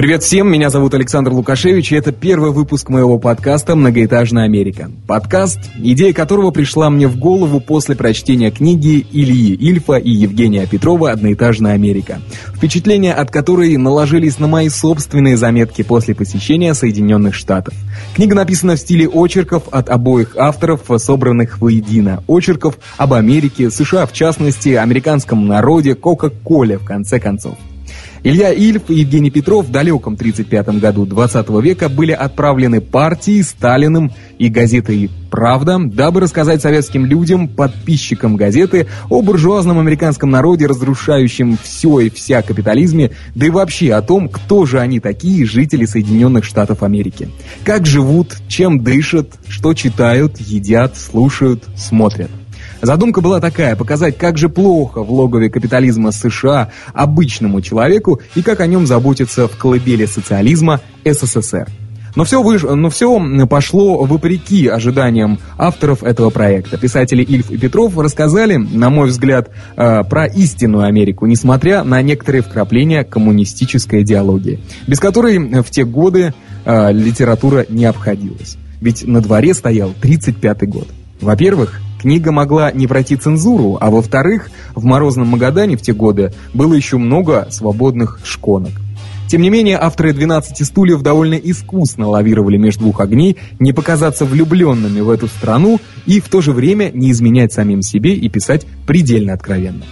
Привет всем, меня зовут Александр Лукашевич, и это первый выпуск моего подкаста «Многоэтажная Америка». Подкаст, идея которого пришла мне в голову после прочтения книги Ильи Ильфа и Евгения Петрова «Одноэтажная Америка», впечатления от которой наложились на мои собственные заметки после посещения Соединенных Штатов. Книга написана в стиле очерков от обоих авторов, собранных воедино. Очерков об Америке, США в частности, американском народе, Кока-Коле в конце концов. Илья Ильф и Евгений Петров в далеком 1935 году 20 века были отправлены партией, Сталиным и газетой «Правда», дабы рассказать советским людям, подписчикам газеты, о буржуазном американском народе, разрушающем все и вся капитализме, да и вообще о том, кто же они такие, жители Соединенных Штатов Америки. Как живут, чем дышат, что читают, едят, слушают, смотрят. Задумка была такая – показать, как же плохо в логове капитализма США обычному человеку и как о нем заботиться в колыбели социализма СССР. Но все, выш... Но все пошло вопреки ожиданиям авторов этого проекта. Писатели Ильф и Петров рассказали, на мой взгляд, э, про истинную Америку, несмотря на некоторые вкрапления коммунистической идеологии, без которой в те годы э, литература не обходилась. Ведь на дворе стоял 35-й год. Во-первых, Книга могла не пройти цензуру, а во-вторых, в морозном Магадане в те годы было еще много свободных шконок. Тем не менее, авторы «12 стульев» довольно искусно лавировали между двух огней, не показаться влюбленными в эту страну и в то же время не изменять самим себе и писать предельно откровенно.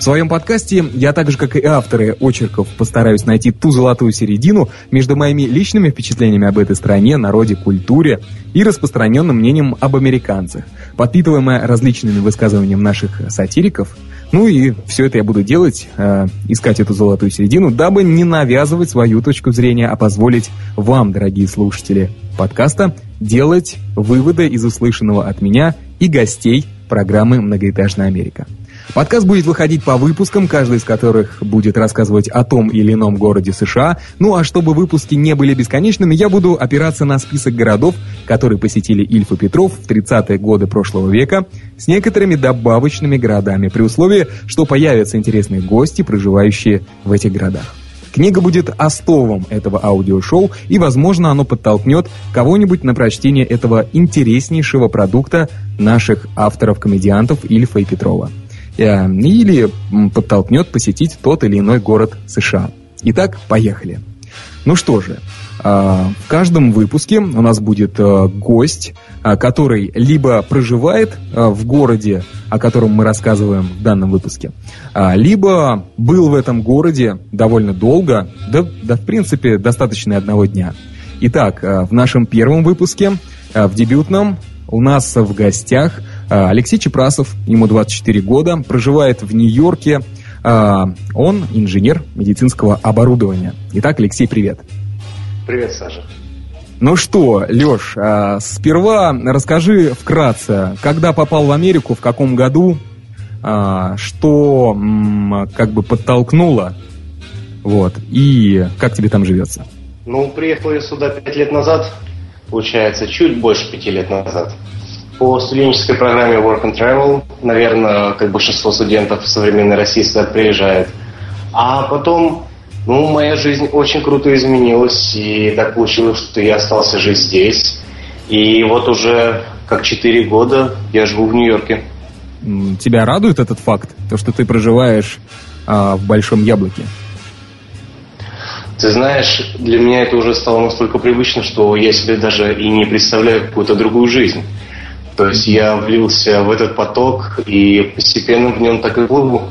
В своем подкасте я так же, как и авторы очерков, постараюсь найти ту золотую середину между моими личными впечатлениями об этой стране, народе, культуре и распространенным мнением об американцах, подпитываемое различными высказываниями наших сатириков. Ну и все это я буду делать, э, искать эту золотую середину, дабы не навязывать свою точку зрения, а позволить вам, дорогие слушатели подкаста, делать выводы из услышанного от меня и гостей программы «Многоэтажная Америка». Подкаст будет выходить по выпускам, каждый из которых будет рассказывать о том или ином городе США. Ну а чтобы выпуски не были бесконечными, я буду опираться на список городов, которые посетили Ильф и Петров в 30-е годы прошлого века, с некоторыми добавочными городами, при условии, что появятся интересные гости, проживающие в этих городах. Книга будет остовом этого аудиошоу, и, возможно, оно подтолкнет кого-нибудь на прочтение этого интереснейшего продукта наших авторов-комедиантов Ильфа и Петрова. Э, или подтолкнет посетить тот или иной город США. Итак, поехали. Ну что же, э, в каждом выпуске у нас будет э, гость, который либо проживает в городе, о котором мы рассказываем в данном выпуске, либо был в этом городе довольно долго, да, да в принципе, достаточно одного дня. Итак, в нашем первом выпуске, в дебютном, у нас в гостях а, Алексей Чепрасов, ему 24 года, проживает в Нью-Йорке. А, он инженер медицинского оборудования. Итак, Алексей, привет. Привет, Саша. Ну что, Леш, а, сперва расскажи вкратце, когда попал в Америку, в каком году, что как бы подтолкнуло, вот, и как тебе там живется? Ну, приехал я сюда пять лет назад, получается, чуть больше пяти лет назад по студенческой программе Work and Travel. Наверное, как большинство студентов современной России сюда приезжает. А потом, ну, моя жизнь очень круто изменилась, и так получилось, что я остался жить здесь. И вот уже как 4 года я живу в Нью-Йорке. Тебя радует этот факт, то, что ты проживаешь а, в Большом Яблоке? Ты знаешь, для меня это уже стало настолько привычно, что я себе даже и не представляю какую-то другую жизнь. То есть я влился в этот поток и постепенно в нем так и плыву.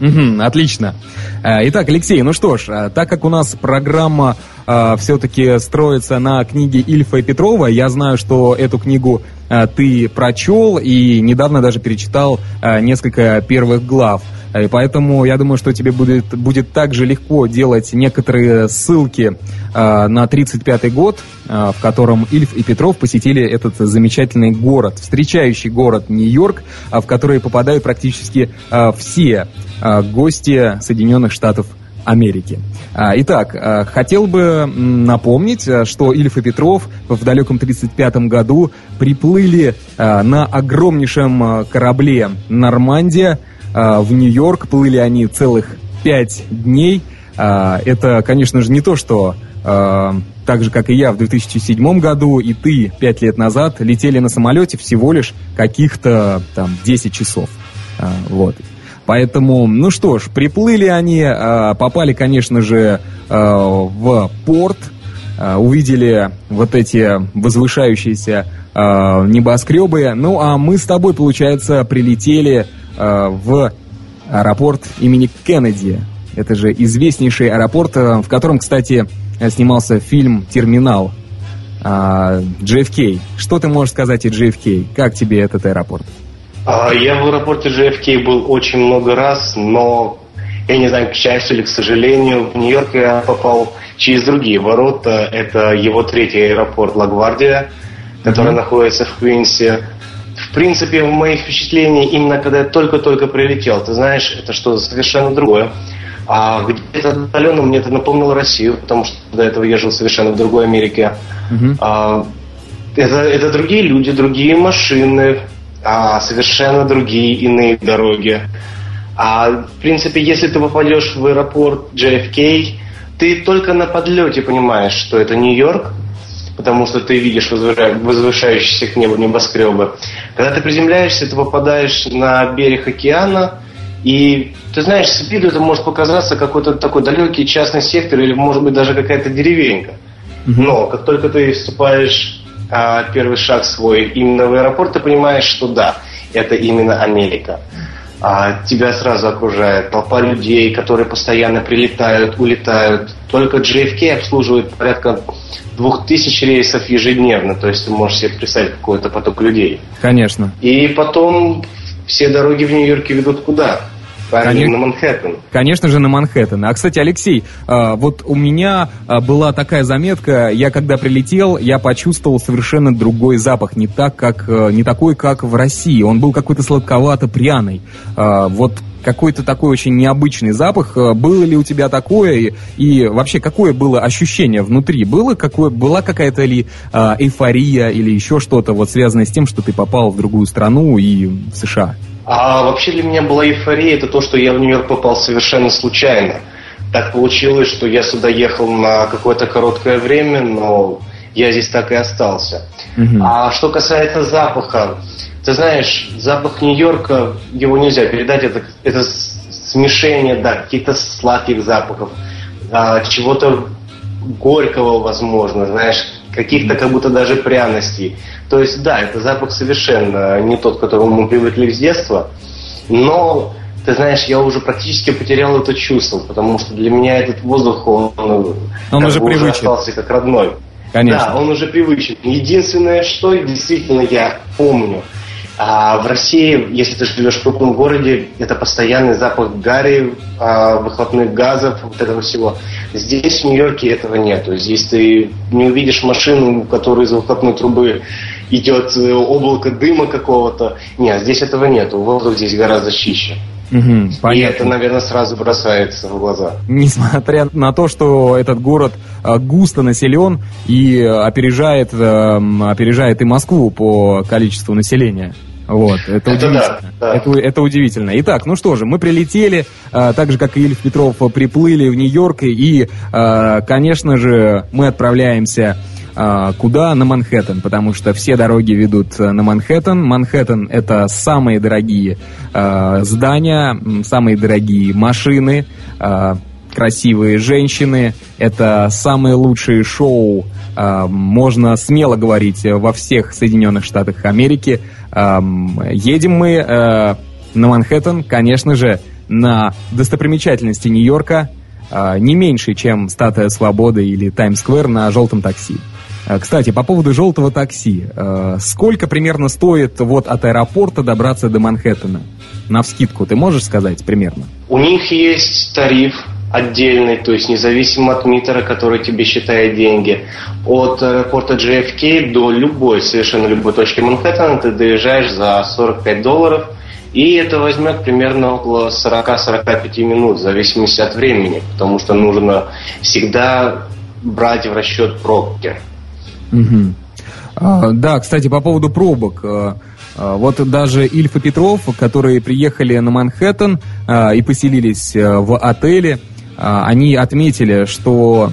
Угу, отлично. Э, итак, Алексей, ну что ж, э, так как у нас программа э, все-таки строится на книге Ильфа и Петрова, я знаю, что эту книгу э, ты прочел и недавно даже перечитал э, несколько первых глав. И поэтому я думаю, что тебе будет, будет также легко делать некоторые ссылки э, на 35-й год, э, в котором Ильф и Петров посетили этот замечательный город, встречающий город Нью-Йорк, э, в который попадают практически э, все э, гости Соединенных Штатов Америки. А, итак, а, хотел бы напомнить, что Ильф и Петров в далеком 1935 году приплыли на огромнейшем корабле «Нормандия» в Нью-Йорк. Плыли они целых пять дней. Это, конечно же, не то, что так же, как и я в 2007 году, и ты пять лет назад летели на самолете всего лишь каких-то там 10 часов. Вот. Поэтому, ну что ж, приплыли они, а, попали, конечно же, а, в порт, а, увидели вот эти возвышающиеся небоскребы. Ну а мы с тобой, получается, прилетели в аэропорт имени Кеннеди. Это же известнейший аэропорт, в котором, кстати, снимался фильм «Терминал». JFK. Что ты можешь сказать о JFK? Как тебе этот аэропорт? А, я в аэропорте JFK был очень много раз, но я не знаю, к счастью или к сожалению, в Нью-Йорк я попал через другие ворота. Это его третий аэропорт Лагвардия, который mm-hmm. находится в Квинсе. В принципе, мои впечатления именно когда я только-только прилетел, ты знаешь, это что-то совершенно другое. А где-то отдаленно мне это напомнило Россию, потому что до этого я жил совершенно в другой Америке. Mm-hmm. А, это, это другие люди, другие машины, а, совершенно другие иные дороги. А в принципе, если ты попадешь в аэропорт JFK, ты только на подлете понимаешь, что это Нью-Йорк, потому что ты видишь возвышающиеся к небу небоскребы. Когда ты приземляешься, ты попадаешь на берег океана, и ты знаешь, с виду это может показаться какой-то такой далекий частный сектор или, может быть, даже какая-то деревенька. Но как только ты вступаешь а, первый шаг свой именно в аэропорт, ты понимаешь, что да, это именно Америка. А, тебя сразу окружает толпа людей, которые постоянно прилетают, улетают. Только JFK обслуживает порядка двух тысяч рейсов ежедневно, то есть ты можешь себе представить какой-то поток людей. Конечно. И потом все дороги в Нью-Йорке ведут куда? Конечно, на Манхэттен. Конечно же, на Манхэттен. А, кстати, Алексей, а, вот у меня а, была такая заметка, я когда прилетел, я почувствовал совершенно другой запах, не, так, как, не такой, как в России. Он был какой-то сладковато-пряный. Вот какой-то такой очень необычный запах. Было ли у тебя такое? И, вообще, какое было ощущение внутри? Было какое, была какая-то ли э, эйфория или еще что-то, вот связанное с тем, что ты попал в другую страну и в США? А вообще для меня была эйфория, это то, что я в Нью-Йорк попал совершенно случайно. Так получилось, что я сюда ехал на какое-то короткое время, но я здесь так и остался. Угу. А что касается запаха, ты знаешь, запах Нью-Йорка, его нельзя передать, это, это смешение, да, каких-то сладких запахов, а, чего-то горького, возможно, знаешь, каких-то как будто даже пряностей. То есть, да, это запах совершенно не тот, к которому мы привыкли с детства, но ты знаешь, я уже практически потерял это чувство, потому что для меня этот воздух, он, он уже привычен. остался как родной. Конечно. Да, он уже привычен. Единственное, что действительно я помню, а в России, если ты живешь в крупном городе, это постоянный запах гари, а, выхлопных газов, вот этого всего. Здесь, в Нью-Йорке, этого нету. Здесь ты не увидишь машину, у которой из выхлопной трубы идет э, облако дыма какого-то. Нет, здесь этого нету. Воздух здесь гораздо чище. Угу, и это, наверное, сразу бросается в глаза. Несмотря на то, что этот город э, густо населен и опережает, эм, опережает и Москву по количеству населения. Вот, это, это удивительно. Да, да. Это, это удивительно. Итак, ну что же, мы прилетели, э, так же, как и Ильф Петров, приплыли в Нью-Йорк, и, э, конечно же, мы отправляемся куда? На Манхэттен, потому что все дороги ведут э, на Манхэттен. Манхэттен — это самые дорогие э, здания, самые дорогие машины, э, красивые женщины. Это самые лучшие шоу, э, можно смело говорить, во всех Соединенных Штатах Америки. Э, едем мы э, на Манхэттен, конечно же, на достопримечательности Нью-Йорка, не меньше, чем Статуя Свободы или Таймс-сквер на желтом такси. Э, кстати, по поводу желтого такси. Э, сколько примерно стоит вот от аэропорта добраться до Манхэттена? на вскидку, ты можешь сказать примерно? У них есть тариф отдельный, то есть независимо от митера, который тебе считает деньги. От аэропорта JFK до любой, совершенно любой точки Манхэттена ты доезжаешь за 45 долларов, и это возьмет примерно около 40-45 минут, в зависимости от времени, потому что нужно всегда брать в расчет пробки. Угу. А, да, кстати, по поводу пробок. А, а, вот даже Ильф и Петров, которые приехали на Манхэттен а, и поселились в отеле, они отметили, что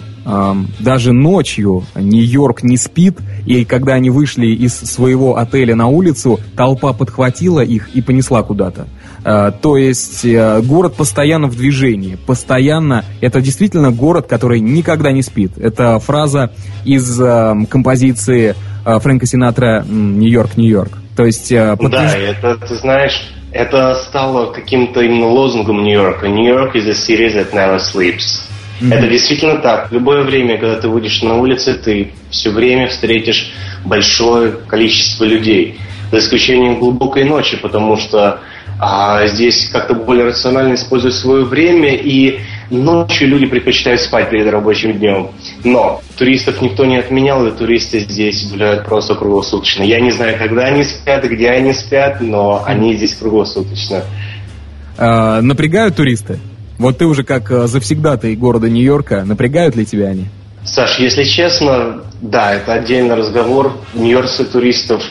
даже ночью Нью-Йорк не спит, и когда они вышли из своего отеля на улицу, толпа подхватила их и понесла куда-то. А, то есть э, город постоянно в движении, постоянно. Это действительно город, который никогда не спит. Это фраза из э, композиции э, Фрэнка Синатра «Нью-Йорк, Нью-Йорк». То есть... Да, это, ты знаешь, это стало каким-то именно лозунгом Нью-Йорка. Нью-Йорк is a city that never sleeps. Mm-hmm. Это действительно так. В любое время, когда ты выйдешь на улицы, ты все время встретишь большое количество людей. За исключением глубокой ночи, потому что а, здесь как-то более рационально используют свое время, и ночью люди предпочитают спать перед рабочим днем. Но туристов никто не отменял, и туристы здесь гуляют просто круглосуточно. Я не знаю, когда они спят где они спят, но они здесь круглосуточно. А, напрягают туристы? Вот ты уже как э, завсегдатый города Нью-Йорка, напрягают ли тебя они? Саш, если честно, да, это отдельный разговор. Нью-Йоркцы туристов,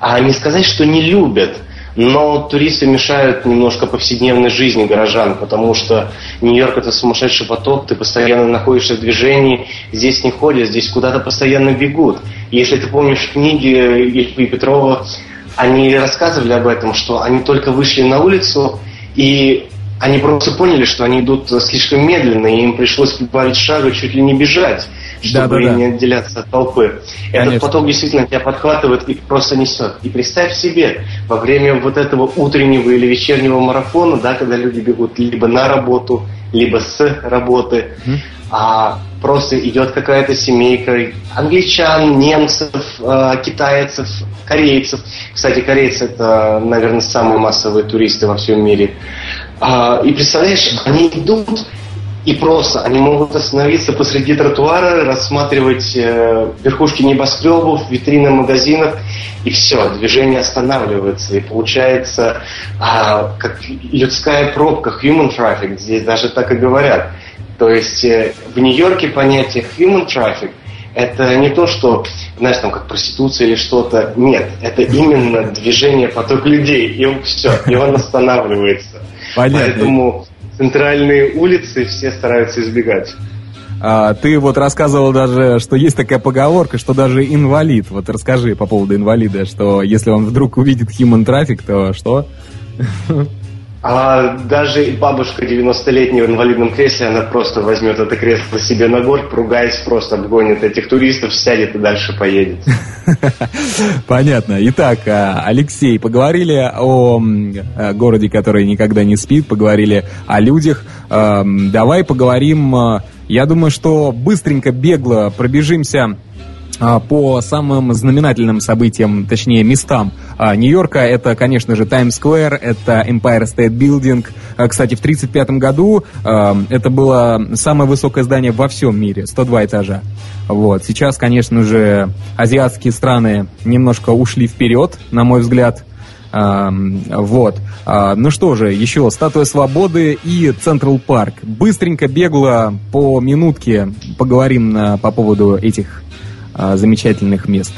а не сказать, что не любят, но туристы мешают немножко повседневной жизни горожан, потому что Нью-Йорк это сумасшедший поток, ты постоянно находишься в движении, здесь не ходят, здесь куда-то постоянно бегут. Если ты помнишь книги Ильфа и Петрова, они рассказывали об этом, что они только вышли на улицу, и они просто поняли, что они идут слишком медленно, и им пришлось прибавить шага, чуть ли не бежать, чтобы да, да, да. не отделяться от толпы. Конечно. Этот поток действительно тебя подхватывает и просто несет. И представь себе, во время вот этого утреннего или вечернего марафона, да, когда люди бегут либо на работу, либо с работы, mm а просто идет какая-то семейка англичан, немцев, э, китайцев, корейцев. Кстати, корейцы это, наверное, самые массовые туристы во всем мире. А, и представляешь, они идут, и просто они могут остановиться посреди тротуара, рассматривать э, верхушки небоскребов, витрины магазинов, и все, движение останавливается. И получается а, как людская пробка, human traffic, здесь даже так и говорят. То есть э, в Нью-Йорке понятие human traffic это не то, что, знаешь, там как проституция или что-то. Нет, это именно движение поток людей. И все, и он останавливается. Понятно. Поэтому центральные улицы все стараются избегать. А, ты вот рассказывал даже, что есть такая поговорка, что даже инвалид, вот расскажи по поводу инвалида, что если он вдруг увидит human трафик, то что? А даже бабушка 90-летняя в инвалидном кресле, она просто возьмет это кресло себе на борт, ругаясь, просто обгонит этих туристов, сядет и дальше поедет. Понятно. Итак, а, Алексей, поговорили о городе, который никогда не спит, поговорили о людях. Давай поговорим, а, я думаю, что быстренько, бегло пробежимся а, по самым знаменательным событиям, точнее местам а, Нью-Йорка. Это, конечно же, Таймс-сквер, это Empire State Building. А, кстати, в 1935 году это было самое высокое здание во всем мире, 102 этажа. Вот. Сейчас, конечно же, азиатские страны немножко ушли вперед, на мой взгляд. Вот. Ну что же, еще Статуя Свободы и Централ Парк. Быстренько, бегло, по минутке поговорим по поводу этих а, замечательных мест.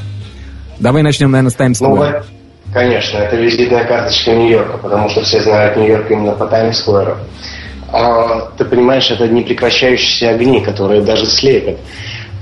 Давай начнем, наверное, с Таймс-сквера. Ну, конечно, это визитная карточка Нью-Йорка, потому что все знают Нью-Йорк именно по Таймс-скверу. А, ты понимаешь, это непрекращающиеся огни, которые даже слепят.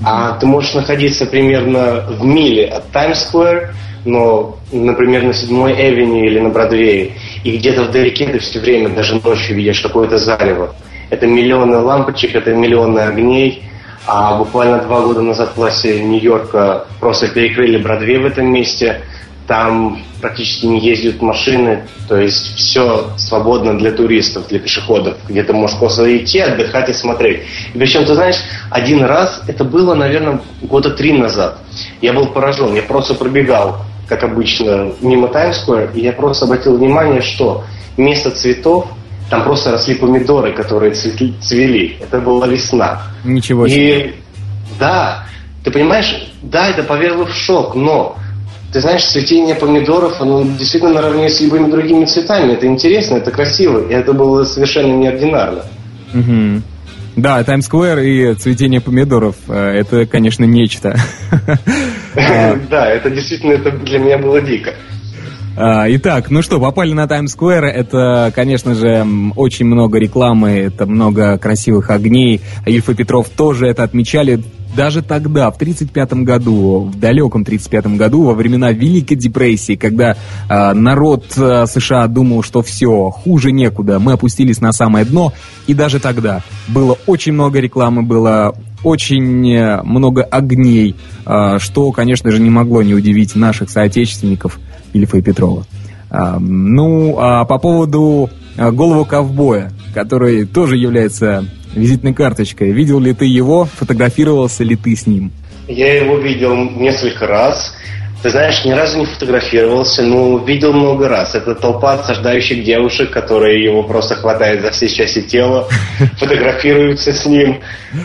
А ты можешь находиться примерно в миле от Таймс-сквер, но, например, на 7-й Эвеню или на Бродвее, и где-то вдалеке ты все время, даже ночью видишь какое-то зарево. Это миллионы лампочек, это миллионы огней, а буквально два года назад власти Нью-Йорка просто перекрыли Бродвей в этом месте. Там практически не ездят машины, то есть все свободно для туристов, для пешеходов, где ты можешь просто идти, отдыхать и смотреть. И причем, ты знаешь, один раз, это было, наверное, года три назад, я был поражен, я просто пробегал как обычно, мимо Таймс-сквер, и я просто обратил внимание, что вместо цветов там просто росли помидоры, которые цвели. Это была весна. Ничего себе. И да, ты понимаешь, да, это повергло в шок, но ты знаешь, цветение помидоров, оно действительно наравне с любыми другими цветами. Это интересно, это красиво, и это было совершенно неординарно. Угу. Да, Таймс-сквер и цветение помидоров, э, это, конечно, нечто. Да, это действительно для меня было дико. А, итак, ну что, попали на Таймс-сквер. Это, конечно же, очень много рекламы, это много красивых огней. Ильф и Петров тоже это отмечали. Даже тогда, в 1935 году, в далеком 1935 году, во времена Великой депрессии, когда э, народ э, США думал, что все, хуже некуда, мы опустились на самое дно, и даже тогда было очень много рекламы, было очень э, много огней, э, что, конечно же, не могло не удивить наших соотечественников Ильфа и Петрова. Ну, а по поводу э, голову ковбоя, который тоже является визитной карточкой. Видел ли ты его? Фотографировался ли ты с ним? Я его видел несколько раз. Ты знаешь, ни разу не фотографировался, но видел много раз. Это толпа осаждающих девушек, которые его просто хватают за все части тела, фотографируются с ним.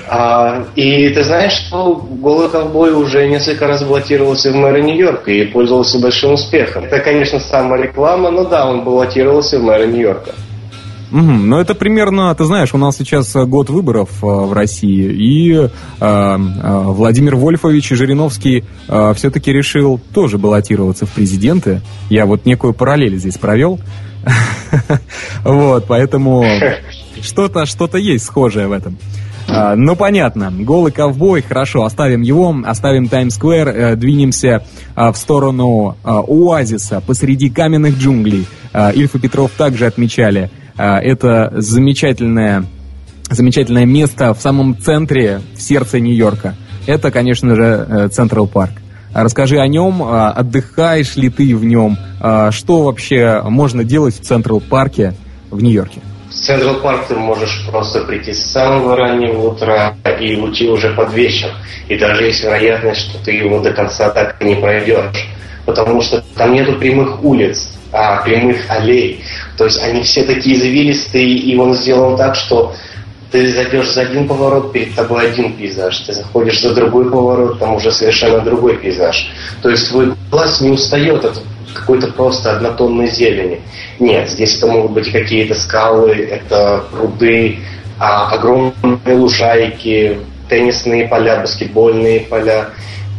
А, и ты знаешь, что голый ковбой уже несколько раз баллотировался в мэра Нью-Йорка и пользовался большим успехом. Это, конечно, самореклама, но да, он баллотировался в мэра Нью-Йорка. Угу. Ну, это примерно, ты знаешь, у нас сейчас э, год выборов э, в России, и э, э, Владимир Вольфович Жириновский э, все-таки решил тоже баллотироваться в президенты. Я вот некую параллель здесь провел. Вот, поэтому что-то что-то есть схожее в этом. А, ну, понятно. Голый ковбой, хорошо, оставим его, оставим Таймс-сквер, э, двинемся в сторону оазиса посреди каменных джунглей. Ильф и Петров также отмечали – это замечательное, замечательное место в самом центре, в сердце Нью-Йорка. Это, конечно же, Централ Парк. Расскажи о нем, а, отдыхаешь ли ты в нем, а, что вообще можно делать в Централ Парке в Нью-Йорке? В Централ Парк ты можешь просто прийти с самого раннего утра и уйти уже под вечер. И даже есть вероятность, что ты его до конца так и не пройдешь. Потому что там нету прямых улиц, а прямых аллей. То есть они все такие извилистые, и он сделан так, что ты зайдешь за один поворот, перед тобой один пейзаж. Ты заходишь за другой поворот, там уже совершенно другой пейзаж. То есть твой глаз не устает от какой-то просто однотонной зелени. Нет, здесь это могут быть какие-то скалы, это пруды, а, огромные лужайки, теннисные поля, баскетбольные поля.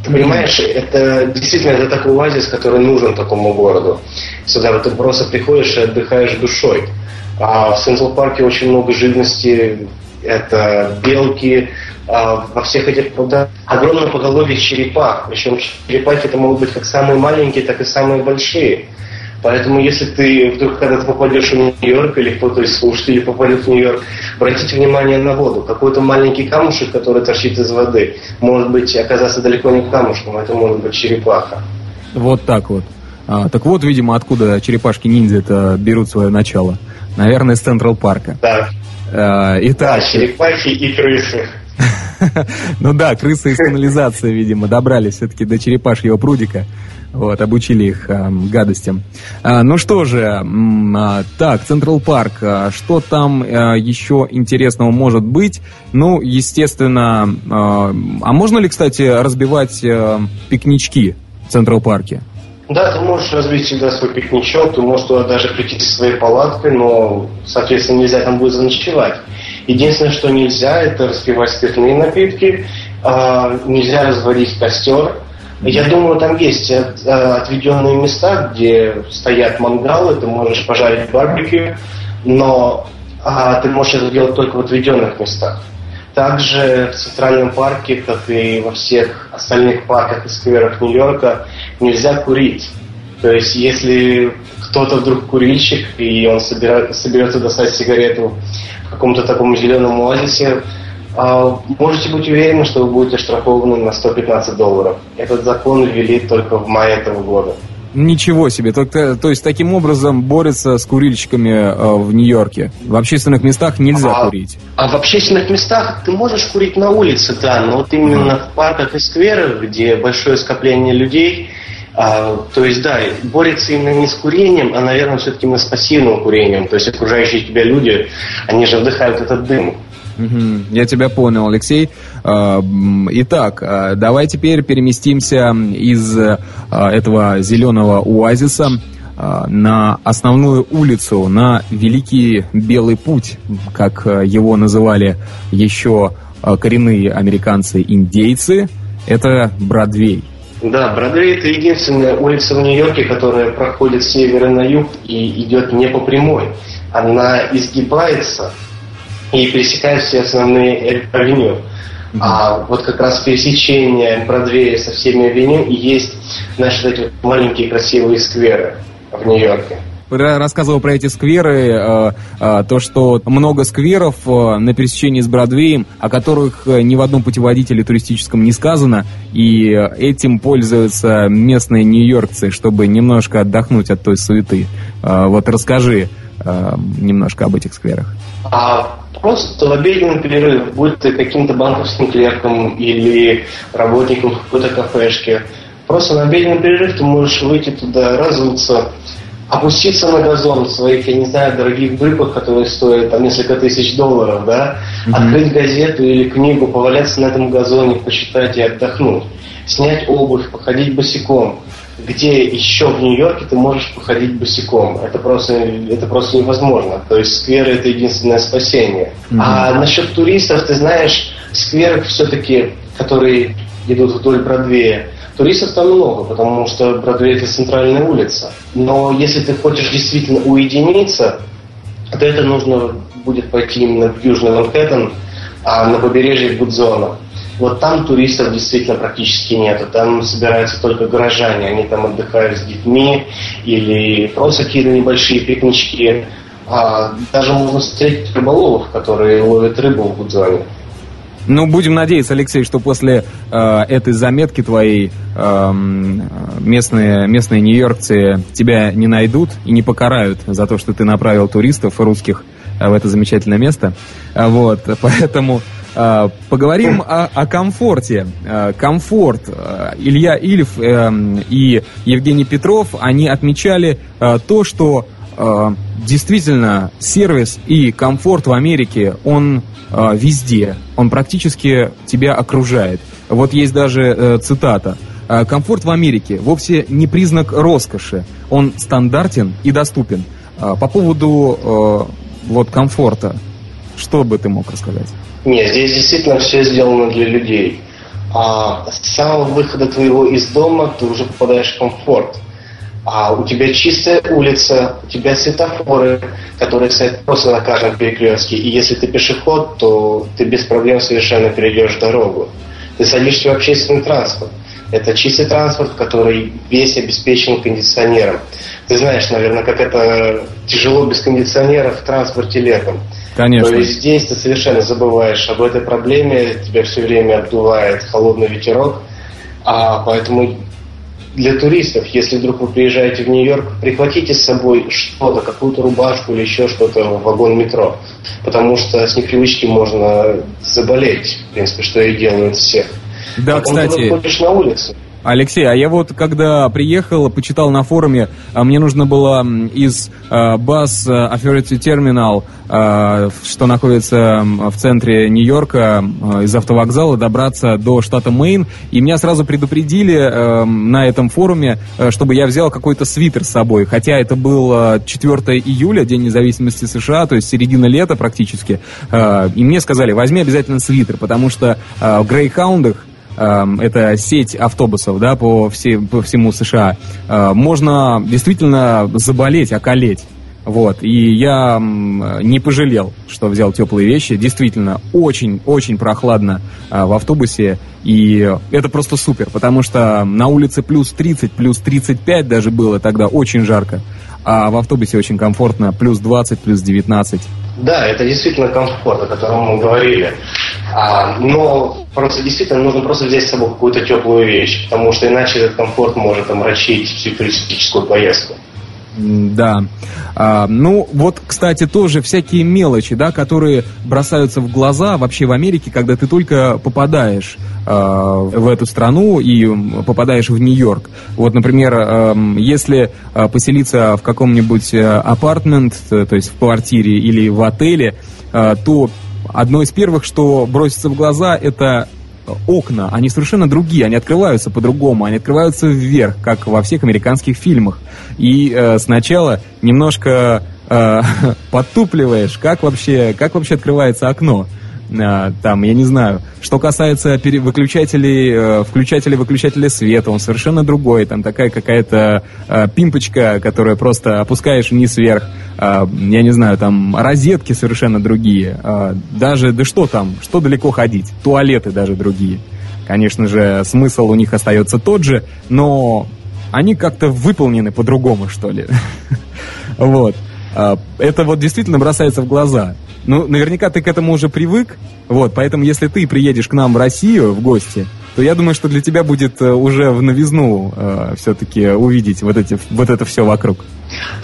Ты понимаешь, это действительно это такой оазис, который нужен такому городу. Сюда ты просто приходишь и отдыхаешь душой. А в Централ Парке очень много живности, это белки, а во всех этих прудах огромное поголовье черепах. Причем черепахи это могут быть как самые маленькие, так и самые большие. Поэтому, если ты вдруг когда-то попадешь в Нью-Йорк, или кто-то из слушателей попадет в Нью-Йорк, обратите внимание на воду. Какой-то маленький камушек, который торчит из воды, может быть оказаться далеко не камушком, это может быть черепаха. Вот так вот. А, так вот, видимо, откуда черепашки-ниндзя берут свое начало. Наверное, из Централ Парка. Да. А, итак. Да, черепахи и крысы. Ну да, крысы из канализации, видимо, добрались все-таки до черепашьего прудика. Вот, обучили их э, гадостям. А, ну что же, а, так, Централ Парк, а, что там а, еще интересного может быть? Ну, естественно, а, а можно ли, кстати, разбивать а, пикнички в Централ Парке? Да, ты можешь разбить всегда свой пикничок, ты можешь туда даже прийти со своей палаткой, но, соответственно, нельзя там будет заночевать. Единственное, что нельзя, это распивать спиртные напитки, а, нельзя разводить костер, я думаю, там есть э, отведенные места, где стоят мангалы, ты можешь пожарить барбекю, но а, ты можешь это делать только в отведенных местах. Также в Центральном парке, как и во всех остальных парках и скверах Нью-Йорка, нельзя курить. То есть, если кто-то вдруг курильщик, и он собирает, соберется достать сигарету в каком-то таком зеленом оазисе, можете быть уверены, что вы будете штрафованы на 115 долларов. Этот закон ввели только в мае этого года. Ничего себе. Только, то есть таким образом борются с курильщиками э, в Нью-Йорке. В общественных местах нельзя а, курить. А в общественных местах ты можешь курить на улице, да, но вот именно mm. в парках и скверах, где большое скопление людей, А, то есть, да, борется именно не с курением, а, наверное, все-таки именно с пассивным курением. То есть окружающие тебя люди, они же вдыхают этот дым. Я тебя понял, Алексей. А, итак, а, давай теперь переместимся из этого зеленого оазиса на основную улицу, на Великий Белый Путь, как его называли еще коренные американцы-индейцы. Это Бродвей. Да, Бродвей это единственная улица в Нью-Йорке, которая проходит с севера на юг и идет не по прямой. Она изгибается и пересекает все основные авеню. А вот как раз пересечение Бродвея со всеми авеню и есть, значит, эти маленькие красивые скверы в Нью-Йорке рассказывал про эти скверы, э, э, то, что много скверов э, на пересечении с Бродвеем, о которых ни в одном путеводителе туристическом не сказано, и этим пользуются местные нью-йоркцы, чтобы немножко отдохнуть от той суеты. Вот расскажи немножко об этих скверах. А просто в обеденный перерыв, будь ты каким-то банковским клерком или работником какой-то кафешки, просто на обеденный перерыв ты можешь выйти туда, разуться, опуститься на газон в своих, я не знаю, дорогих брюках, которые стоят там несколько тысяч долларов, да, mm-hmm. открыть газету или книгу, поваляться на этом газоне, почитать и отдохнуть, снять обувь, походить босиком. Где еще в Нью-Йорке ты можешь походить босиком? Это просто, это просто невозможно. То есть скверы это единственное спасение. Mm-hmm. А насчет туристов, ты знаешь, скверы все-таки, которые идут вдоль Бродвея, Туристов там много, потому что Бродвей это центральная улица. Но если ты хочешь действительно уединиться, то это нужно будет пойти именно в Южный Манхэттен, а на побережье Гудзона. Вот там туристов действительно практически нет. Там собираются только горожане. Они там отдыхают с детьми или просто какие-то небольшие пикнички. А даже можно встретить рыболовов, которые ловят рыбу в Гудзоне. Ну, будем надеяться, Алексей, что после э, этой заметки твоей э, местные, местные нью-йоркцы тебя не найдут и не покарают за то, что ты направил туристов русских э, в это замечательное место. Э, вот, поэтому поговорим о, о комфорте. Э, комфорт. Э, Илья Ильф э, и Евгений Петров, они отмечали то, что действительно сервис и комфорт в Америке, он везде, он практически тебя окружает. Вот есть даже э, цитата. «Э, «Комфорт в Америке вовсе не признак роскоши, он стандартен и доступен». По поводу э, вот комфорта, что бы ты мог рассказать? Нет, здесь действительно все сделано для людей. А с самого выхода твоего из дома ты уже попадаешь в комфорт а у тебя чистая улица, у тебя светофоры, которые стоят просто на каждом перекрестке. И если ты пешеход, то ты без проблем совершенно перейдешь дорогу. Ты садишься в общественный транспорт. Это чистый транспорт, который весь обеспечен кондиционером. Ты знаешь, наверное, как это тяжело без кондиционера в транспорте летом. Конечно. То есть здесь ты совершенно забываешь об этой проблеме, тебя все время отдувает холодный ветерок, а поэтому для туристов, если вдруг вы приезжаете в Нью-Йорк, прихватите с собой что-то, какую-то рубашку или еще что-то в вагон метро. Потому что с непривычки можно заболеть, в принципе, что и делают все. Да, Потом кстати. Ты выходишь на улицу. Алексей, а я вот когда приехал, почитал на форуме, а мне нужно было из э, Bus Authority Terminal, что находится в центре Нью-Йорка, из автовокзала добраться до штата Мэйн, и меня сразу предупредили на этом форуме, чтобы я взял какой-то свитер с собой, хотя это был 4 июля, День независимости США, то есть середина лета практически, и мне сказали, возьми обязательно свитер, потому что в Грейхаундах это сеть автобусов да, по, все, по всему США, э, можно действительно заболеть, околеть. Вот. И я не пожалел, что взял теплые вещи. Действительно, очень-очень прохладно а, в автобусе. И это просто супер, потому что на улице плюс 30, плюс 35 даже было тогда очень жарко. А в автобусе очень комфортно, плюс 20, плюс 19. Да, это действительно комфорт, о котором мы говорили. А, но просто действительно нужно просто взять с собой какую-то теплую вещь, потому что иначе этот комфорт может омрачить всю туристическую поездку. Да. А, ну, вот, кстати, тоже всякие мелочи, да, которые бросаются в глаза вообще в Америке, когда ты только попадаешь а, в эту страну и попадаешь в Нью-Йорк. Вот, например, а, если а, поселиться в каком-нибудь апартмент, то есть в квартире или в отеле, то одно из первых, что бросится в глаза, это окна, они совершенно другие, они открываются по-другому, они открываются вверх, как во всех американских фильмах. И э, сначала немножко э, подтупливаешь, как вообще, как вообще открывается окно. А, там, я не знаю. Что касается выключателей, э, включателей, выключателей света, он совершенно другой. Там такая какая-то э, пимпочка, которую просто опускаешь вниз вверх. А, я не знаю, там розетки совершенно другие. А, даже, да что там, что далеко ходить? Туалеты даже другие. Конечно же, смысл у них остается тот же, но они как-то выполнены по-другому, что ли. Вот. Это вот действительно бросается в глаза. Ну, наверняка ты к этому уже привык, вот, поэтому если ты приедешь к нам в Россию в гости, то я думаю, что для тебя будет э, уже в новизну э, все-таки увидеть вот, эти, вот это все вокруг.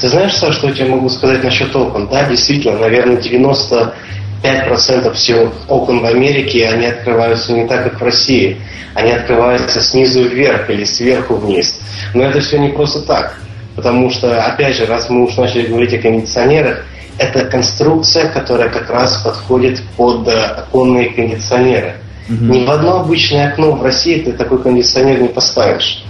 Ты знаешь, Саш, что я тебе могу сказать насчет окон? Да, действительно, наверное, 95% всех окон в Америке, они открываются не так, как в России. Они открываются снизу вверх или сверху вниз. Но это все не просто так. Потому что, опять же, раз мы уж начали говорить о кондиционерах, это конструкция, которая как раз подходит под э, оконные кондиционеры. Угу. Ни в одно обычное окно в России ты такой кондиционер не поставишь.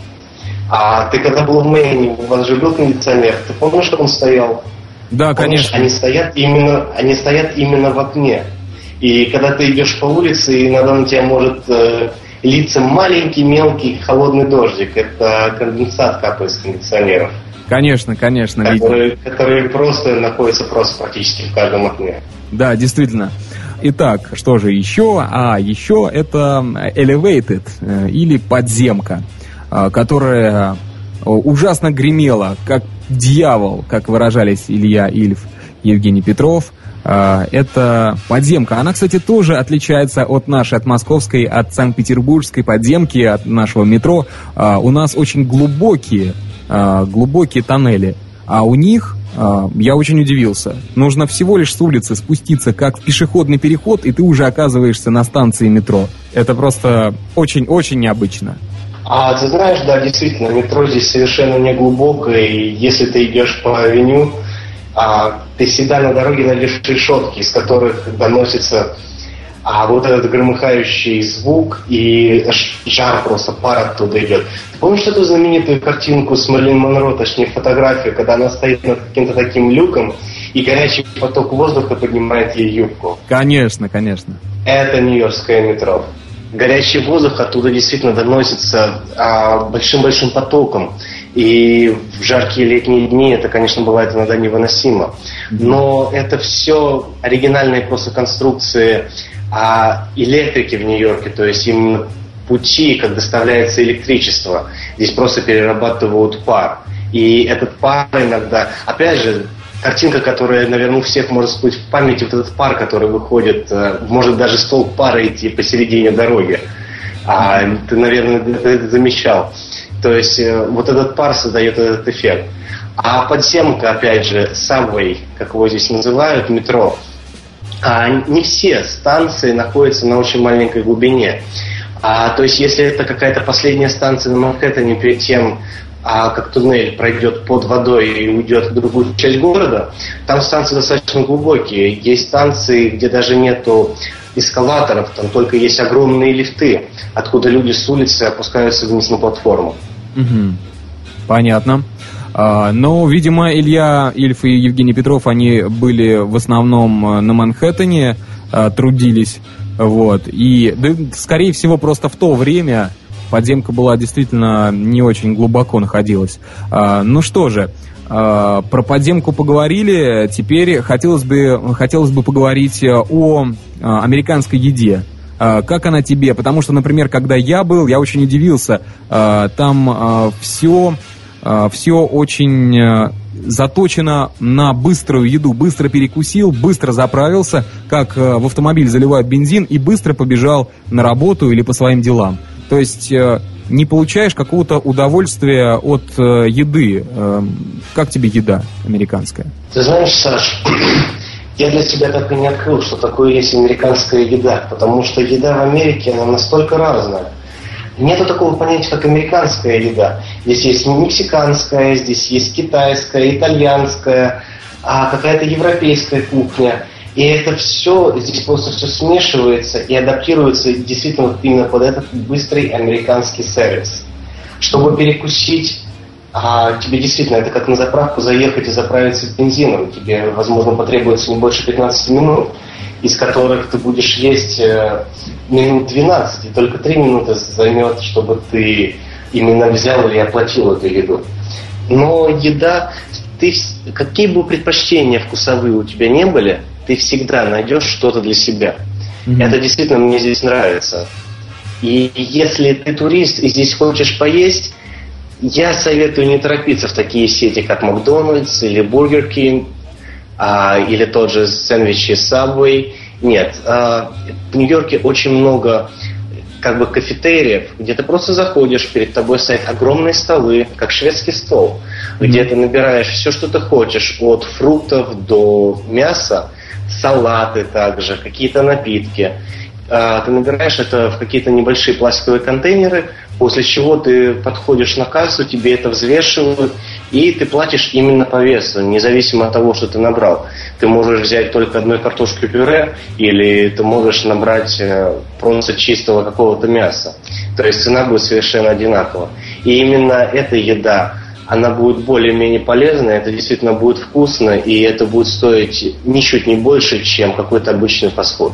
А ты когда был в Мэйне, у вас же был кондиционер, ты помнишь, как он стоял? Да, помнишь, конечно. Они стоят именно, они стоят именно в окне. И когда ты идешь по улице, иногда на тебя может э, литься маленький, мелкий, холодный дождик. Это конденсат капает с кондиционеров. Конечно, конечно. Которые, которые просто находятся просто практически в каждом окне. Да, действительно. Итак, что же еще? А, еще это Elevated э, или подземка, э, которая ужасно гремела, как дьявол, как выражались Илья Ильф, Евгений Петров. Э, это подземка. Она, кстати, тоже отличается от нашей, от московской, от санкт-петербургской подземки, от нашего метро. У нас очень глубокие глубокие тоннели. А у них, э, я очень удивился, нужно всего лишь с улицы спуститься как в пешеходный переход, и ты уже оказываешься на станции метро. Это просто очень-очень необычно. А ты знаешь, да, действительно, метро здесь совершенно не глубокое, и если ты идешь по авеню, а, ты всегда на дороге найдешь решетки, из которых доносится а вот этот громыхающий звук и жар просто, пар оттуда идет. Ты помнишь эту знаменитую картинку с Мерлин Монро, точнее фотографию, когда она стоит над каким-то таким люком, и горячий поток воздуха поднимает ей юбку? Конечно, конечно. Это Нью-Йоркское метро. Горячий воздух оттуда действительно доносится а, большим-большим потоком. И в жаркие летние дни это, конечно, бывает иногда невыносимо. Но это все оригинальные просто конструкции а электрики в Нью-Йорке, то есть именно пути, как доставляется электричество, здесь просто перерабатывают пар. И этот пар иногда, опять же, картинка, которая, наверное, у всех может всплыть в памяти, вот этот пар, который выходит, э, может даже столб пара идти посередине дороги. А, ты, наверное, это замечал. То есть э, вот этот пар создает этот эффект. А подземка, опять же, subway, как его здесь называют, метро – а, не все станции находятся на очень маленькой глубине. А, то есть, если это какая-то последняя станция на Манхэттене перед тем, а, как туннель пройдет под водой и уйдет в другую часть города, там станции достаточно глубокие. Есть станции, где даже нету эскалаторов, там только есть огромные лифты, откуда люди с улицы опускаются вниз на платформу. Угу. Понятно. А, но, видимо, Илья Ильф и Евгений Петров, они были в основном э, на Манхэттене, э, трудились, вот, и, да, скорее всего, просто в то время подземка была действительно не очень глубоко находилась. А, ну что же, а, про подземку поговорили, теперь хотелось бы, хотелось бы поговорить о американской еде. Как она тебе? Потому что, например, когда я был, я очень удивился. Там все а, все очень э, заточено на быструю еду. Быстро перекусил, быстро заправился, как э, в автомобиль заливают бензин и быстро побежал на работу или по своим делам. То есть э, не получаешь какого-то удовольствия от э, еды. Э, как тебе еда американская? Ты знаешь, Саш, я для себя так и не открыл, что такое есть американская еда, потому что еда в Америке, она настолько разная. Нету такого понятия, как американская еда. Здесь есть мексиканская, здесь есть китайская, итальянская, а какая-то европейская кухня. И это все, здесь просто все смешивается и адаптируется действительно именно под этот быстрый американский сервис. Чтобы перекусить, а тебе действительно, это как на заправку заехать и заправиться бензином. Тебе, возможно, потребуется не больше 15 минут, из которых ты будешь есть э, минут 12, и только 3 минуты займет, чтобы ты именно взял или оплатил эту еду. Но еда, ты, какие бы предпочтения вкусовые у тебя не были, ты всегда найдешь что-то для себя. Mm-hmm. Это действительно мне здесь нравится. И если ты турист и здесь хочешь поесть, я советую не торопиться в такие сети, как Макдональдс или Бургер Кинг, а, или тот же сэндвичи Subway. Нет, а, в Нью-Йорке очень много как бы кафетериев, где ты просто заходишь, перед тобой стоят огромные столы, как шведский стол, mm-hmm. где ты набираешь все, что ты хочешь, от фруктов до мяса, салаты также, какие-то напитки. А, ты набираешь это в какие-то небольшие пластиковые контейнеры, после чего ты подходишь на кассу, тебе это взвешивают, и ты платишь именно по весу, независимо от того, что ты набрал. Ты можешь взять только одной картошку пюре, или ты можешь набрать э, просто чистого какого-то мяса. То есть цена будет совершенно одинакова. И именно эта еда, она будет более-менее полезной, это действительно будет вкусно, и это будет стоить ничуть не больше, чем какой-то обычный фастфуд.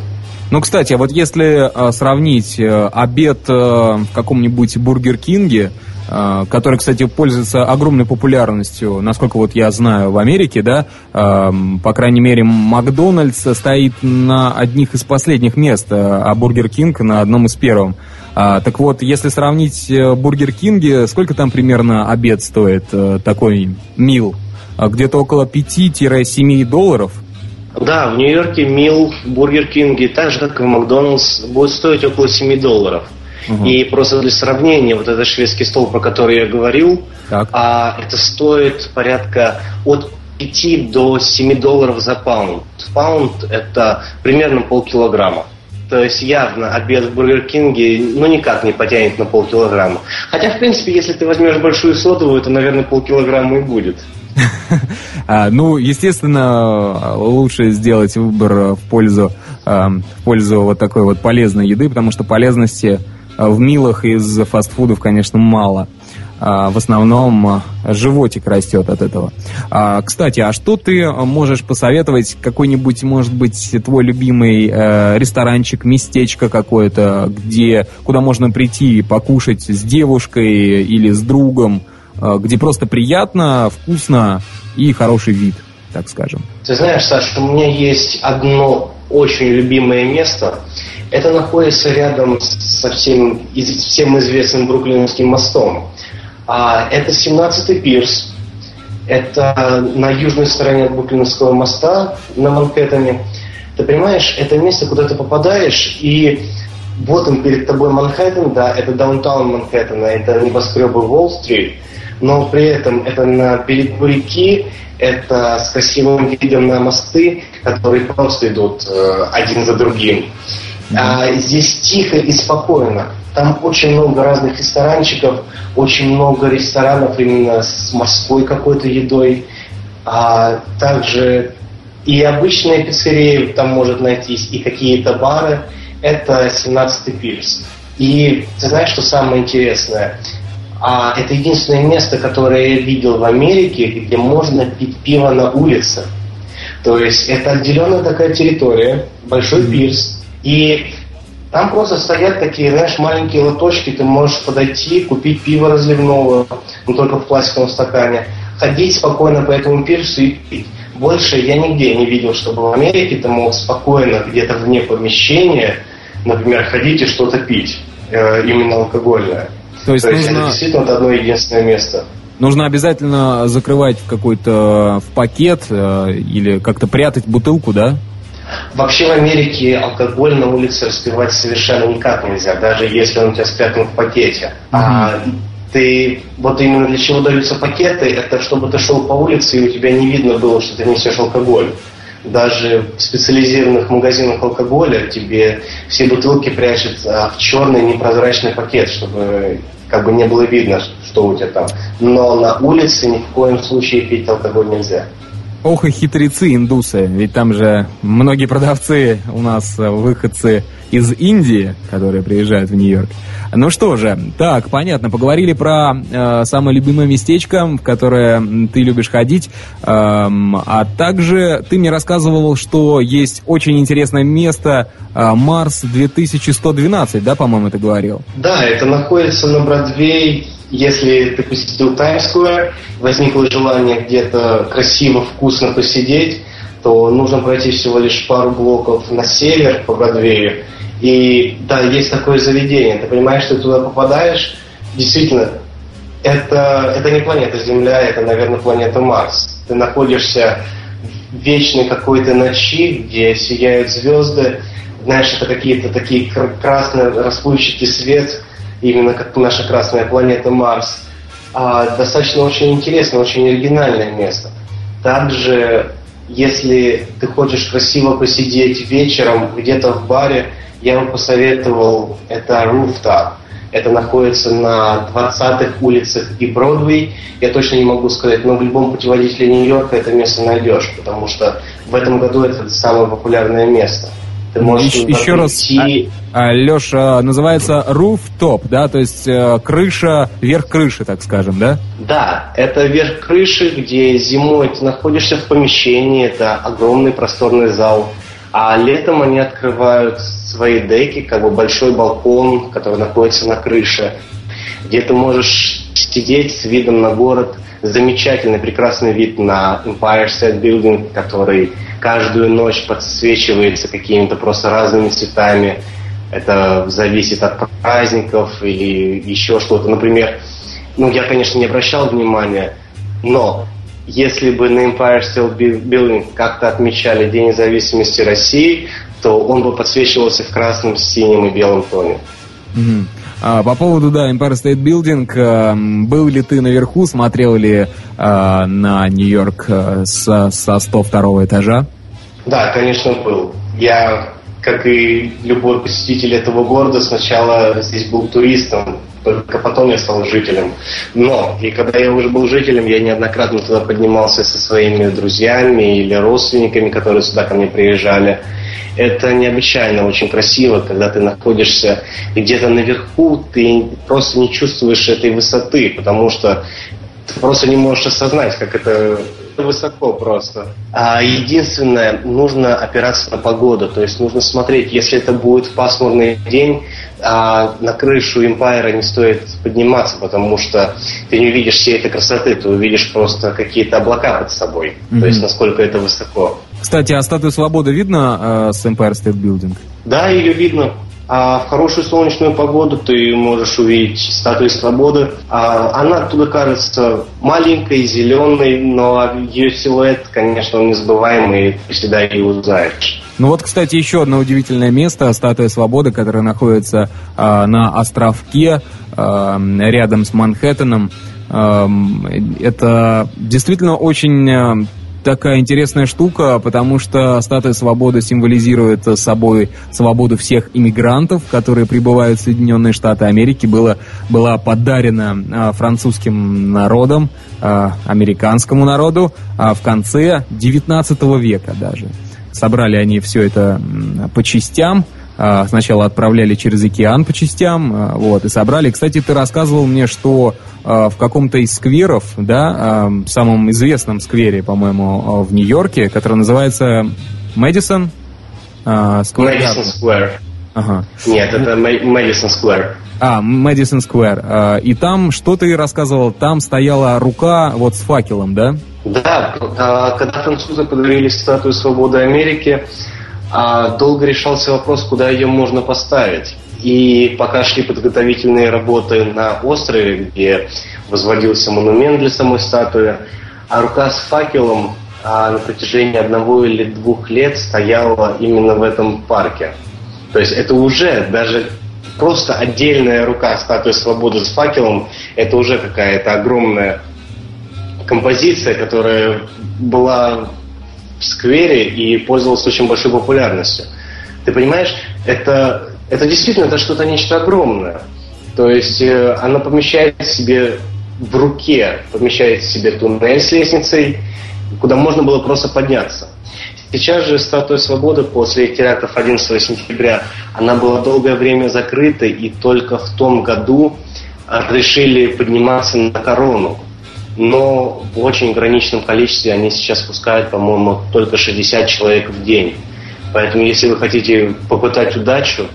Ну, кстати, а вот если э, сравнить э, обед э, в каком-нибудь Бургер Кинге, э, который, кстати, пользуется огромной популярностью, насколько вот я знаю, в Америке, да, э, по крайней мере, Макдональдс стоит на одних из последних мест, а Бургер Кинг на одном из первых. А, так вот, если сравнить Бургер Кинги, сколько там примерно обед стоит, такой meal? А, где-то около 5-7 долларов. Да, в Нью-Йорке meal в Бургер Кинге, так же, как и в Макдональдс, будет стоить около 7 долларов. Угу. И просто для сравнения, вот этот шведский стол, про который я говорил, так. а, это стоит порядка от 5 до 7 долларов за pound. Pound это примерно полкилограмма. То есть явно обед в Бургер Кинге ну никак не потянет на полкилограмма. Хотя, в принципе, если ты возьмешь большую содовую, то, наверное, полкилограмма и будет. А, ну, естественно, лучше сделать выбор в пользу, а, в пользу вот такой вот полезной еды, потому что полезности в милах из фастфудов, конечно, мало. А, в основном а, животик растет от этого. А, кстати, а что ты можешь посоветовать? Какой-нибудь, может быть, твой любимый э, ресторанчик, местечко какое-то, где, куда можно прийти покушать с девушкой или с другом, где просто приятно, вкусно и хороший вид, так скажем? Ты знаешь, Саша, у меня есть одно очень любимое место. Это находится рядом со всем, всем известным Бруклинским мостом. А, это 17-й пирс. Это на южной стороне от Бруклинского моста на Манхэттене. Ты понимаешь, это место, куда ты попадаешь, и вот он перед тобой Манхэттен, да, это даунтаун Манхэттена, это небоскребы Уолл-стрит, но при этом это на берегу реки, это с красивым видом на мосты, которые просто идут э, один за другим. А, здесь тихо и спокойно. Там очень много разных ресторанчиков, очень много ресторанов именно с морской какой-то едой. А также и обычные пиццерии там может найтись, и какие-то бары. Это 17-й пирс. И ты знаешь, что самое интересное? А это единственное место, которое я видел в Америке, где можно пить пиво на улице. То есть это отделенная такая территория, большой пирс, и там просто стоят такие, знаешь, маленькие лоточки, ты можешь подойти, купить пиво разливного, но только в пластиковом стакане, ходить спокойно по этому пирсу и пить. Больше я нигде не видел, чтобы в Америке ты мог спокойно где-то вне помещения, например, ходить и что-то пить, э, именно алкогольное. То есть, То есть нужно... это действительно это одно единственное место. Нужно обязательно закрывать в какой-то в пакет э, или как-то прятать бутылку, да? Вообще в Америке алкоголь на улице распивать совершенно никак нельзя, даже если он у тебя спрятан в пакете. Uh-huh. А, ты вот именно для чего даются пакеты, это чтобы ты шел по улице и у тебя не видно было, что ты несешь алкоголь. Даже в специализированных магазинах алкоголя тебе все бутылки прячут в черный непрозрачный пакет, чтобы как бы не было видно, что у тебя там. Но на улице ни в коем случае пить алкоголь нельзя. Ох и хитрецы индусы, ведь там же многие продавцы у нас э, выходцы из Индии, которые приезжают в Нью-Йорк. Ну что же, так, понятно, поговорили про э, самое любимое местечко, в которое ты любишь ходить, э, а также ты мне рассказывал, что есть очень интересное место э, Марс 2112, да, по-моему, ты говорил? Да, это находится на Бродвей если ты посетил Таймс-сквер, возникло желание где-то красиво, вкусно посидеть, то нужно пройти всего лишь пару блоков на север по Бродвею. И да, есть такое заведение. Ты понимаешь, что ты туда попадаешь, действительно, это, это не планета Земля, это, наверное, планета Марс. Ты находишься в вечной какой-то ночи, где сияют звезды. Знаешь, это какие-то такие красные расплывчатый свет, именно как наша красная планета Марс. А, достаточно очень интересное, очень оригинальное место. Также, если ты хочешь красиво посидеть вечером где-то в баре, я бы посоветовал это Rooftop. Это находится на 20-х улицах и Бродвей. Я точно не могу сказать, но в любом путеводителе Нью-Йорка это место найдешь, потому что в этом году это самое популярное место. Ты можешь еще, еще раз, а, а, Леша, называется rooftop, да, то есть э, крыша, верх крыши, так скажем, да? Да, это верх крыши, где зимой ты находишься в помещении, это огромный просторный зал, а летом они открывают свои деки, как бы большой балкон, который находится на крыше, где ты можешь сидеть с видом на город, замечательный, прекрасный вид на Empire State Building, который каждую ночь подсвечивается какими-то просто разными цветами. Это зависит от праздников или еще что-то. Например, ну, я, конечно, не обращал внимания, но если бы на Empire State Building как-то отмечали День независимости России, то он бы подсвечивался в красном, синем и белом тоне. Mm-hmm. А, по поводу, да, Empire State Building, а, был ли ты наверху, смотрел ли а, на Нью-Йорк а, со, со 102 этажа? Да, конечно, был. Я, как и любой посетитель этого города, сначала здесь был туристом, только потом я стал жителем. Но, и когда я уже был жителем, я неоднократно туда поднимался со своими друзьями или родственниками, которые сюда ко мне приезжали. Это необычайно очень красиво, когда ты находишься где-то наверху, ты просто не чувствуешь этой высоты, потому что ты просто не можешь осознать, как это высоко просто. А единственное, нужно опираться на погоду, то есть нужно смотреть, если это будет пасмурный день, а на крышу Empire не стоит подниматься, потому что ты не увидишь всей этой красоты, ты увидишь просто какие-то облака под собой, mm-hmm. то есть насколько это высоко. Кстати, а статую свободы видно э, с Empire State Building? Да, ее видно. А в хорошую солнечную погоду ты можешь увидеть статую свободы. А она оттуда кажется маленькой, зеленой, но ее силуэт, конечно, незабываемый, и всегда ее узнаешь. Ну вот, кстати, еще одно удивительное место, статуя свободы, которая находится э, на островке э, рядом с Манхэттеном. Это действительно очень такая интересная штука, потому что статуя свободы символизирует собой свободу всех иммигрантов, которые прибывают в Соединенные Штаты Америки, была, была подарена а, французским народом, а, американскому народу а, в конце 19 века даже. Собрали они все это по частям, сначала отправляли через океан по частям, а, вот, и собрали. Кстати, ты рассказывал мне, что а, в каком-то из скверов, да, самом известном сквере, по-моему, в Нью-Йорке, который называется Мэдисон Сквер. Мэдисон Сквер. Ага. Нет, это Мэдисон Сквер. А, Мэдисон Сквер. И там, что ты рассказывал, там стояла рука вот с факелом, да? Да, когда французы подарили статую свободы Америки, а долго решался вопрос, куда ее можно поставить. И пока шли подготовительные работы на острове, где возводился монумент для самой статуи, а рука с факелом а, на протяжении одного или двух лет стояла именно в этом парке. То есть это уже даже просто отдельная рука статуи свободы с факелом, это уже какая-то огромная композиция, которая была в сквере и пользовалась очень большой популярностью. Ты понимаешь, это, это действительно это что-то нечто огромное. То есть э, она помещает себе в руке, помещает себе туннель с лестницей, куда можно было просто подняться. Сейчас же статуя свободы после терактов 11 сентября, она была долгое время закрыта, и только в том году решили подниматься на корону. Но в очень ограниченном количестве они сейчас пускают, по-моему, только 60 человек в день. Поэтому, если вы хотите попытать удачу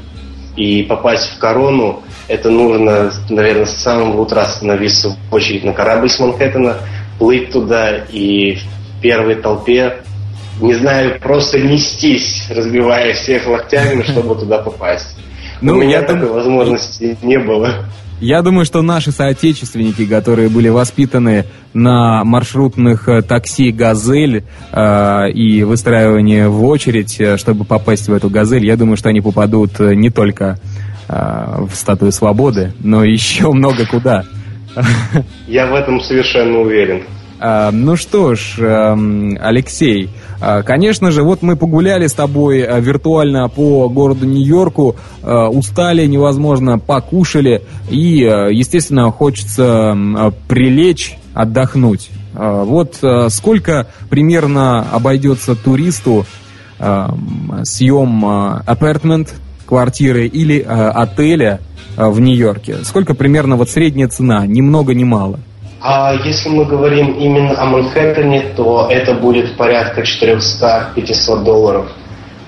и попасть в корону, это нужно, наверное, с самого утра становиться в очередь на корабль с Манхэттена, плыть туда и в первой толпе не знаю, просто нестись, разбивая всех локтями, чтобы туда попасть. Ну, У меня такой дум... возможности не было. Я думаю, что наши соотечественники, которые были воспитаны на маршрутных э, такси «Газель» э, и выстраивании в очередь, э, чтобы попасть в эту «Газель», я думаю, что они попадут э, не только э, в статую свободы, но еще много куда. Я в этом совершенно уверен. А, ну что ж, эм, Алексей, а, конечно же, вот мы погуляли с тобой э, виртуально по городу Нью-Йорку, э, устали невозможно, покушали, и, э, естественно, хочется прилечь, отдохнуть. Вот сколько примерно обойдется туристу съем апартмент, квартиры или отеля в Нью-Йорке? Сколько примерно вот средняя цена? Ни много, ни мало. А если мы говорим именно о Манхэттене, то это будет порядка 400-500 долларов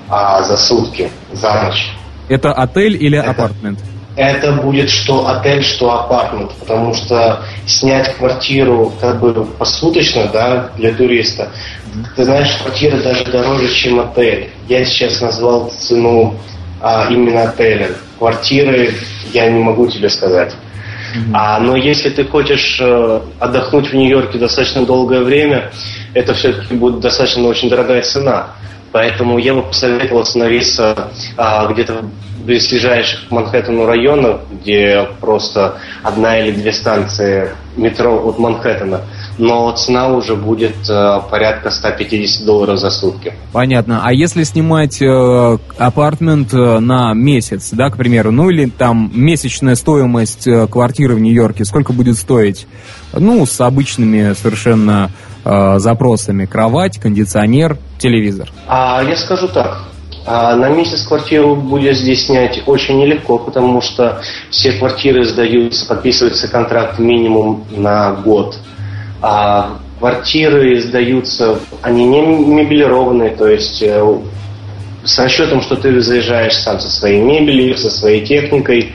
а, за сутки, за ночь. Это отель или это, апартмент? Это будет что отель, что апартмент, потому что снять квартиру как бы посуточно, да, для туриста, ты знаешь, квартира даже дороже, чем отель. Я сейчас назвал цену а, именно отеля. Квартиры я не могу тебе сказать. А, но если ты хочешь э, отдохнуть в Нью-Йорке достаточно долгое время, это все-таки будет достаточно очень дорогая цена. Поэтому я бы посоветовал остановиться а, где-то в близлежащих к Манхэттену районах, где просто одна или две станции метро от Манхэттена но цена уже будет э, порядка 150 долларов за сутки. Понятно. А если снимать э, апартмент э, на месяц, да, к примеру, ну или там месячная стоимость квартиры в Нью-Йорке, сколько будет стоить? Ну, с обычными совершенно э, запросами. Кровать, кондиционер, телевизор. А я скажу так. А на месяц квартиру будет здесь снять очень нелегко, потому что все квартиры сдаются, подписывается контракт минимум на год. А квартиры сдаются, они не мебелированные, то есть э, с расчетом, что ты заезжаешь сам со своей мебелью, со своей техникой,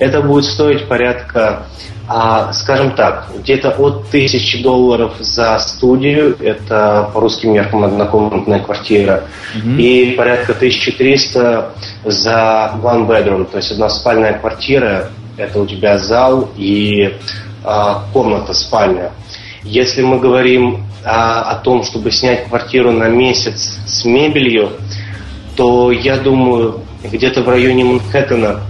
это будет стоить порядка, а, скажем так, где-то от тысячи долларов за студию, это по русским меркам однокомнатная квартира, mm-hmm. и порядка 1300 за one bedroom, то есть одна спальная квартира, это у тебя зал и а, комната спальня. Если мы говорим а, о том, чтобы снять квартиру на месяц с мебелью, то я думаю, где-то в районе Манхэттена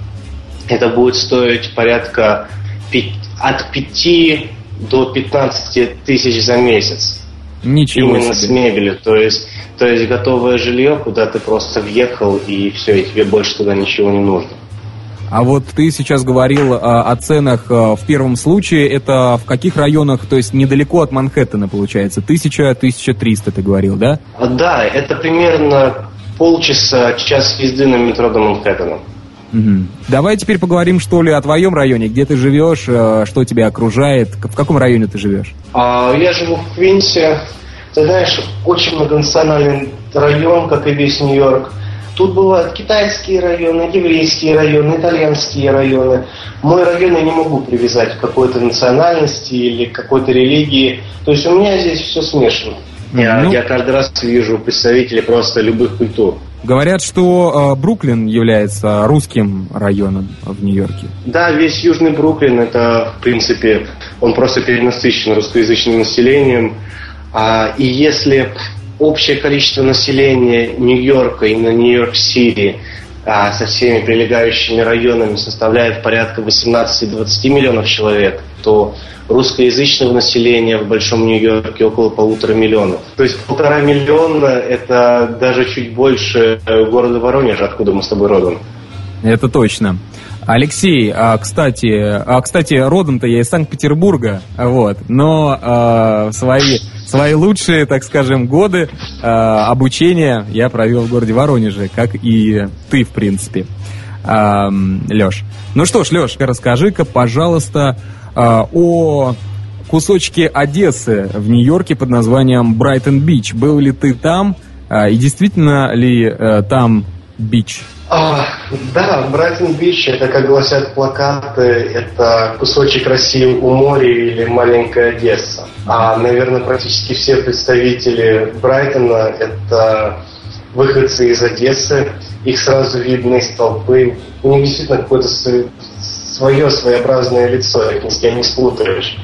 это будет стоить порядка 5, от 5 до 15 тысяч за месяц. Ничего Именно себе. с мебелью. То есть, то есть готовое жилье, куда ты просто въехал, и все, и тебе больше туда ничего не нужно. А вот ты сейчас говорил а, о ценах а, в первом случае. Это в каких районах, то есть недалеко от Манхэттена получается? Тысяча, тысяча триста ты говорил, да? Да, это примерно полчаса, час езды на метро до Манхэттена. Угу. Давай теперь поговорим, что ли, о твоем районе, где ты живешь, что тебя окружает, в каком районе ты живешь? А, я живу в Квинсе. Ты знаешь, очень многонациональный район, как и весь Нью-Йорк. Тут бывают китайские районы, еврейские районы, итальянские районы. Мой район я не могу привязать к какой-то национальности или к какой-то религии. То есть у меня здесь все смешано. Я, ну, я каждый раз вижу представителей просто любых культур. Говорят, что э, Бруклин является русским районом в Нью-Йорке. Да, весь Южный Бруклин, это, в принципе, он просто перенасыщен русскоязычным населением. А, и если общее количество населения Нью-Йорка и на Нью-Йорк-Сити а, со всеми прилегающими районами составляет порядка 18-20 миллионов человек, то русскоязычного населения в Большом Нью-Йорке около полутора миллионов. То есть полтора миллиона – это даже чуть больше города Воронежа, откуда мы с тобой родом. Это точно. Алексей, а, кстати, а, кстати, родом-то я из Санкт-Петербурга, вот, но а, свои, свои лучшие, так скажем, годы а, обучения я провел в городе Воронеже, как и ты, в принципе, а, Леш. Ну что ж, Леш, расскажи-ка, пожалуйста, а, о кусочке Одессы в Нью-Йорке под названием Брайтон-Бич. Был ли ты там? А, и действительно ли а, там бич? А, да, Брайтон-Бич, это, как гласят плакаты, это кусочек России у моря или маленькая Одесса. А, наверное, практически все представители Брайтона – это выходцы из Одессы. Их сразу видно из толпы. У них действительно какое-то свое своеобразное лицо, их ни с кем не спутаешь.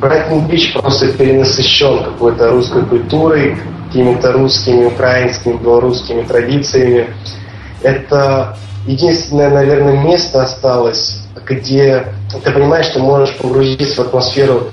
Брайтон-Бич просто перенасыщен какой-то русской культурой, какими-то русскими, украинскими, белорусскими традициями это единственное, наверное, место осталось, где ты понимаешь, что можешь погрузиться в атмосферу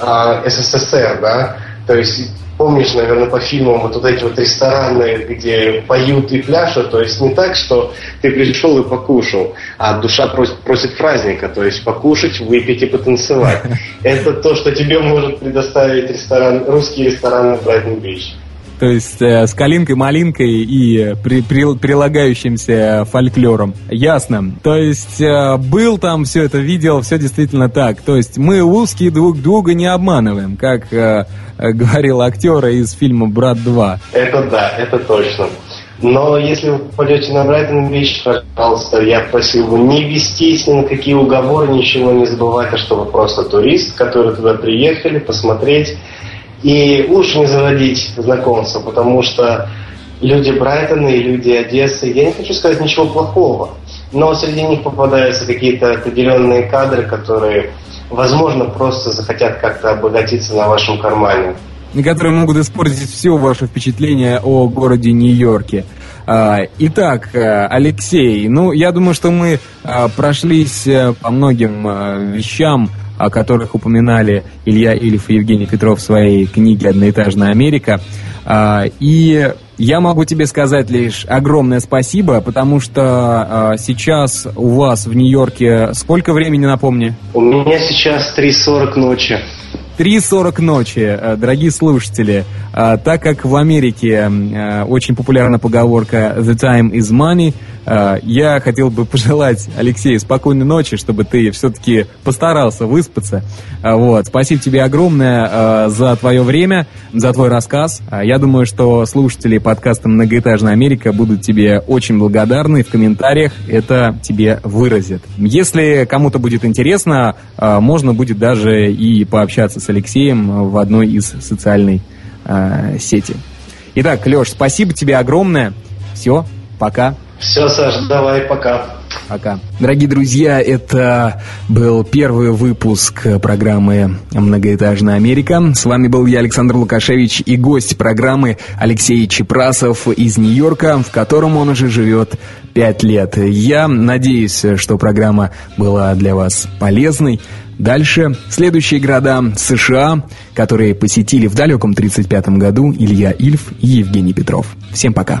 э, СССР, да, то есть помнишь, наверное, по фильмам вот, вот эти вот рестораны, где поют и пляшут, то есть не так, что ты пришел и покушал, а душа просит, просит праздника, то есть покушать, выпить и потанцевать. Это то, что тебе может предоставить ресторан, русский ресторан в Брайтон-Бич. То есть э, с калинкой-малинкой и при, при, прилагающимся фольклором. Ясно. То есть э, был там, все это видел, все действительно так. То есть мы узкие друг друга не обманываем, как э, говорил актер из фильма «Брат 2». Это да, это точно. Но если вы попадете на Брайтон Бич, пожалуйста, я просил бы не вестись ни на какие уговоры, ничего не забывать, а что вы просто турист, который туда приехали посмотреть и лучше не заводить знакомства, потому что люди Брайтона и люди Одессы, я не хочу сказать ничего плохого, но среди них попадаются какие-то определенные кадры, которые, возможно, просто захотят как-то обогатиться на вашем кармане. Которые могут испортить все ваше впечатление о городе Нью-Йорке. А, итак, э, Алексей, ну, я думаю, что мы а, прошлись э, по многим э, вещам, о которых упоминали Илья Ильф и Евгений Петров в своей книге «Одноэтажная Америка». А, и я могу тебе сказать лишь огромное спасибо, потому что а, сейчас у вас в Нью-Йорке сколько времени, напомни? У меня сейчас 3.40 ночи. 3.40 ночи, э, дорогие слушатели, э, так как в Америке э, очень популярна поговорка «the time is money», я хотел бы пожелать Алексею спокойной ночи, чтобы ты все-таки постарался выспаться. Вот. Спасибо тебе огромное за твое время, за твой рассказ. Я думаю, что слушатели подкаста «Многоэтажная Америка» будут тебе очень благодарны. В комментариях это тебе выразят. Если кому-то будет интересно, можно будет даже и пообщаться с Алексеем в одной из социальной сети. Итак, Леш, спасибо тебе огромное. Все, пока. Все, Саш, давай, пока. Пока. Дорогие друзья, это был первый выпуск программы «Многоэтажная Америка». С вами был я, Александр Лукашевич, и гость программы Алексей Чепрасов из Нью-Йорка, в котором он уже живет пять лет. Я надеюсь, что программа была для вас полезной. Дальше следующие города США, которые посетили в далеком 1935 году Илья Ильф и Евгений Петров. Всем пока.